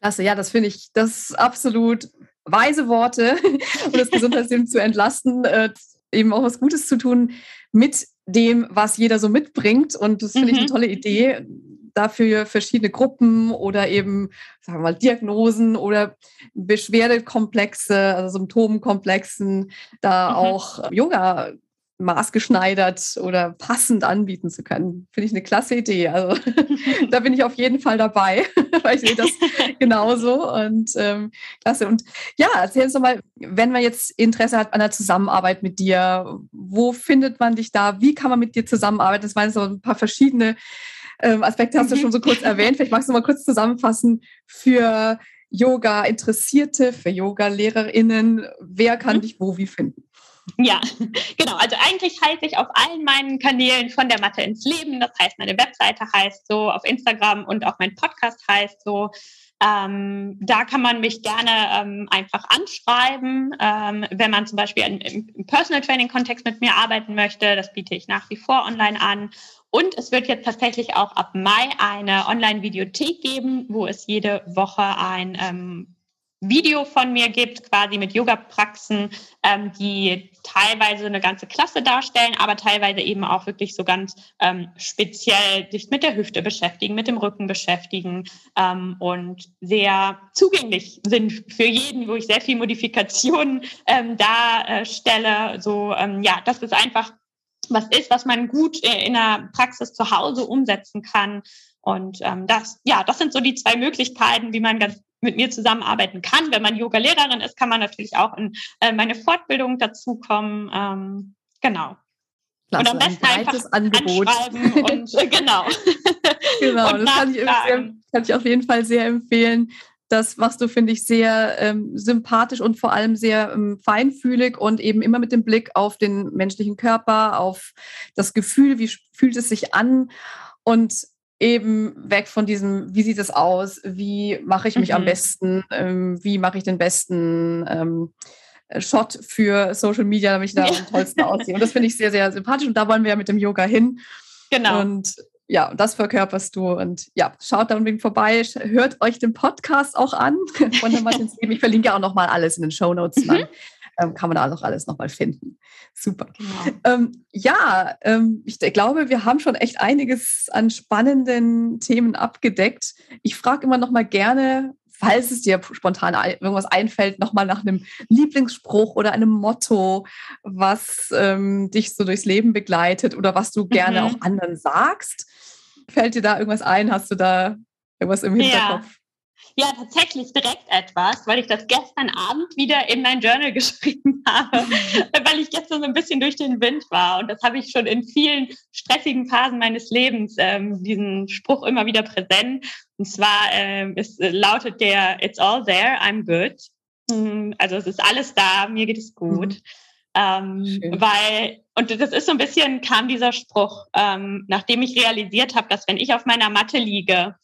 Klasse, ja, das finde ich, das ist absolut weise Worte, *laughs* um das Gesundheitssystem zu entlasten, äh, eben auch was Gutes zu tun mit dem, was jeder so mitbringt. Und das finde mhm. ich eine mhm. tolle Idee, dafür verschiedene Gruppen oder eben, sagen wir mal, Diagnosen oder Beschwerdekomplexe, also Symptomkomplexen, da mhm. auch Yoga maßgeschneidert oder passend anbieten zu können. Finde ich eine klasse Idee. Also *laughs* da bin ich auf jeden Fall dabei, *laughs* weil ich sehe das *laughs* genauso und ähm, klasse. Und ja, erzähl uns doch mal, wenn man jetzt Interesse hat an der Zusammenarbeit mit dir, wo findet man dich da? Wie kann man mit dir zusammenarbeiten? Das waren so ein paar verschiedene ähm, Aspekte, hast du schon so kurz *laughs* erwähnt. Vielleicht magst du mal kurz zusammenfassen für Yoga-Interessierte, für Yoga-LehrerInnen. Wer kann mhm. dich wo wie finden? Ja, *laughs* genau. Also eigentlich heiße ich auf allen meinen Kanälen von der Mathe ins Leben. Das heißt, meine Webseite heißt so, auf Instagram und auch mein Podcast heißt so. Ähm, da kann man mich gerne ähm, einfach anschreiben, ähm, wenn man zum Beispiel im, im Personal Training Kontext mit mir arbeiten möchte. Das biete ich nach wie vor online an. Und es wird jetzt tatsächlich auch ab Mai eine Online-Videothek geben, wo es jede Woche ein ähm, Video von mir gibt, quasi mit Yoga-Praxen, ähm, die teilweise eine ganze Klasse darstellen, aber teilweise eben auch wirklich so ganz ähm, speziell sich mit der Hüfte beschäftigen, mit dem Rücken beschäftigen ähm, und sehr zugänglich sind für jeden, wo ich sehr viel Modifikationen ähm, darstelle. So, ähm, ja, das ist einfach was ist, was man gut äh, in der Praxis zu Hause umsetzen kann. Und ähm, das, ja, das sind so die zwei Möglichkeiten, wie man ganz mit mir zusammenarbeiten kann. Wenn man Yoga-Lehrerin ist, kann man natürlich auch in äh, meine Fortbildung dazukommen. Ähm, genau. Klasse, und am besten ein einfach Angebot. anschreiben und äh, genau. *laughs* genau, *laughs* und das kann ich, sehr, kann ich auf jeden Fall sehr empfehlen. Das machst du, finde ich, sehr ähm, sympathisch und vor allem sehr ähm, feinfühlig und eben immer mit dem Blick auf den menschlichen Körper, auf das Gefühl, wie fühlt es sich an und eben weg von diesem, wie sieht es aus, wie mache ich mich mhm. am besten, ähm, wie mache ich den besten ähm, Shot für Social Media, damit ich da am tollsten aussehe. Und das finde ich sehr, sehr sympathisch und da wollen wir ja mit dem Yoga hin. Genau. Und ja, das verkörperst du. Und ja, schaut da unbedingt vorbei, hört euch den Podcast auch an *laughs* von der *laughs* Martins Leben. Ich verlinke ja auch nochmal alles in den Show Notes. Mhm ähm, kann man da auch alles nochmal finden. Super. Genau. Ähm, ja, ähm, ich glaube, wir haben schon echt einiges an spannenden Themen abgedeckt. Ich frage immer nochmal gerne, falls es dir spontan irgendwas einfällt, nochmal nach einem Lieblingsspruch oder einem Motto, was ähm, dich so durchs Leben begleitet oder was du gerne mhm. auch anderen sagst. Fällt dir da irgendwas ein? Hast du da irgendwas im Hinterkopf? Ja. Ja, tatsächlich direkt etwas, weil ich das gestern Abend wieder in mein Journal *laughs* geschrieben habe, *laughs* weil ich gestern so ein bisschen durch den Wind war. Und das habe ich schon in vielen stressigen Phasen meines Lebens, ähm, diesen Spruch immer wieder präsent. Und zwar ähm, es äh, lautet der It's all there, I'm good. Hm, also es ist alles da, mir geht es gut. Mhm. Ähm, weil, und das ist so ein bisschen, kam dieser Spruch, ähm, nachdem ich realisiert habe, dass wenn ich auf meiner Matte liege,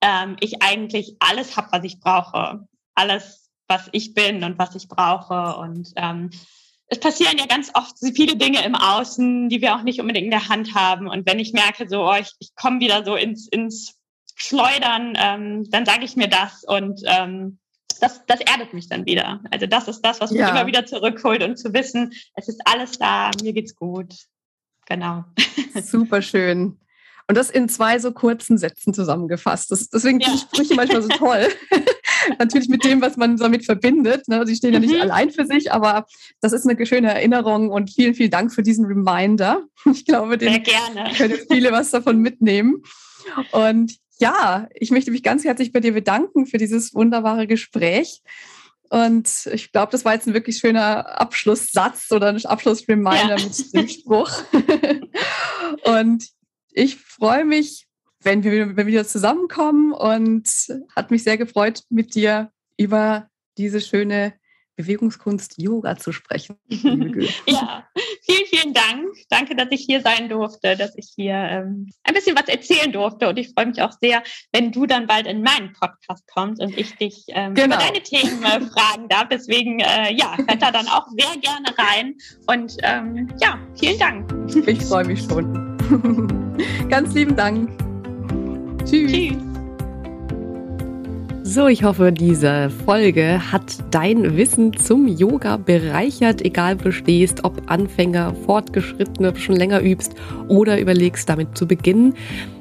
ähm, ich eigentlich alles habe, was ich brauche. Alles, was ich bin und was ich brauche. Und ähm, es passieren ja ganz oft viele Dinge im Außen, die wir auch nicht unbedingt in der Hand haben. Und wenn ich merke, so, oh, ich, ich komme wieder so ins, ins Schleudern, ähm, dann sage ich mir das und ähm, das, das erdet mich dann wieder. Also das ist das, was mich ja. immer wieder zurückholt und zu wissen, es ist alles da, mir geht's gut. Genau. *laughs* Super schön. Und das in zwei so kurzen Sätzen zusammengefasst. Das, deswegen ja. sind Sprüche manchmal so toll. *laughs* Natürlich mit dem, was man damit verbindet. Ne? Sie stehen ja nicht mhm. allein für sich, aber das ist eine schöne Erinnerung und vielen, vielen Dank für diesen Reminder. Ich glaube, den können viele was davon mitnehmen. Und ja, ich möchte mich ganz herzlich bei dir bedanken für dieses wunderbare Gespräch. Und ich glaube, das war jetzt ein wirklich schöner Abschlusssatz oder ein Abschlussreminder ja. mit dem Spruch. *laughs* und ich freue mich, wenn wir, wenn wir wieder zusammenkommen und hat mich sehr gefreut, mit dir über diese schöne Bewegungskunst Yoga zu sprechen. *laughs* ja, vielen, vielen Dank. Danke, dass ich hier sein durfte, dass ich hier ähm, ein bisschen was erzählen durfte. Und ich freue mich auch sehr, wenn du dann bald in meinen Podcast kommst und ich dich ähm, genau. über deine Themen äh, *laughs* fragen darf. Deswegen, äh, ja, hört da dann auch sehr gerne rein. Und ähm, ja, vielen Dank. Ich freue mich schon. *laughs* Ganz lieben Dank. Tschüss. Tschüss. So, ich hoffe, diese Folge hat dein Wissen zum Yoga bereichert, egal wo du stehst, ob Anfänger, Fortgeschrittene, schon länger übst oder überlegst, damit zu beginnen.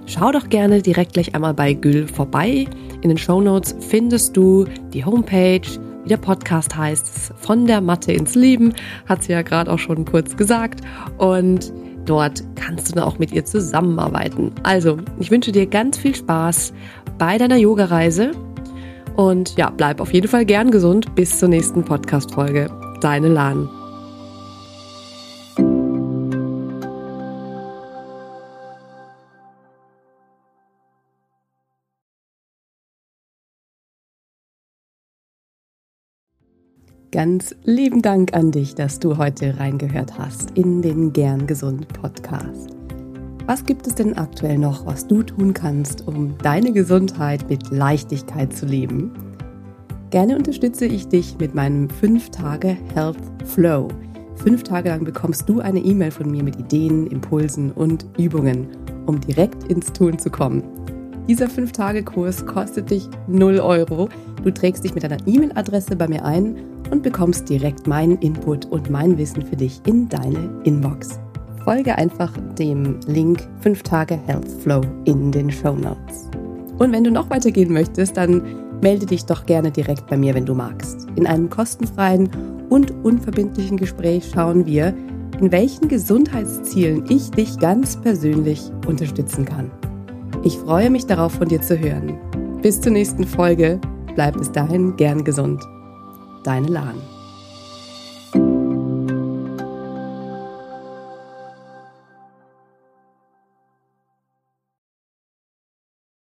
Schau doch gerne direkt gleich einmal bei Gül vorbei. In den Show Notes findest du die Homepage, wie der Podcast heißt, von der Mathe ins Leben, hat sie ja gerade auch schon kurz gesagt. Und dort kannst du dann auch mit ihr zusammenarbeiten. Also, ich wünsche dir ganz viel Spaß bei deiner Yoga-Reise und ja, bleib auf jeden Fall gern gesund. Bis zur nächsten Podcast-Folge. Deine Lan. Ganz lieben Dank an dich, dass du heute reingehört hast in den Gern Gesund Podcast. Was gibt es denn aktuell noch, was du tun kannst, um deine Gesundheit mit Leichtigkeit zu leben? Gerne unterstütze ich dich mit meinem 5-Tage Health Flow. Fünf Tage lang bekommst du eine E-Mail von mir mit Ideen, Impulsen und Übungen, um direkt ins Tun zu kommen. Dieser 5-Tage-Kurs kostet dich 0 Euro. Du trägst dich mit deiner E-Mail-Adresse bei mir ein und bekommst direkt meinen Input und mein Wissen für dich in deine Inbox folge einfach dem Link 5 Tage Health Flow in den Show Notes. Und wenn du noch weitergehen möchtest, dann melde dich doch gerne direkt bei mir, wenn du magst. In einem kostenfreien und unverbindlichen Gespräch schauen wir, in welchen Gesundheitszielen ich dich ganz persönlich unterstützen kann. Ich freue mich darauf, von dir zu hören. Bis zur nächsten Folge. Bleib bis dahin gern gesund. Deine Lahn.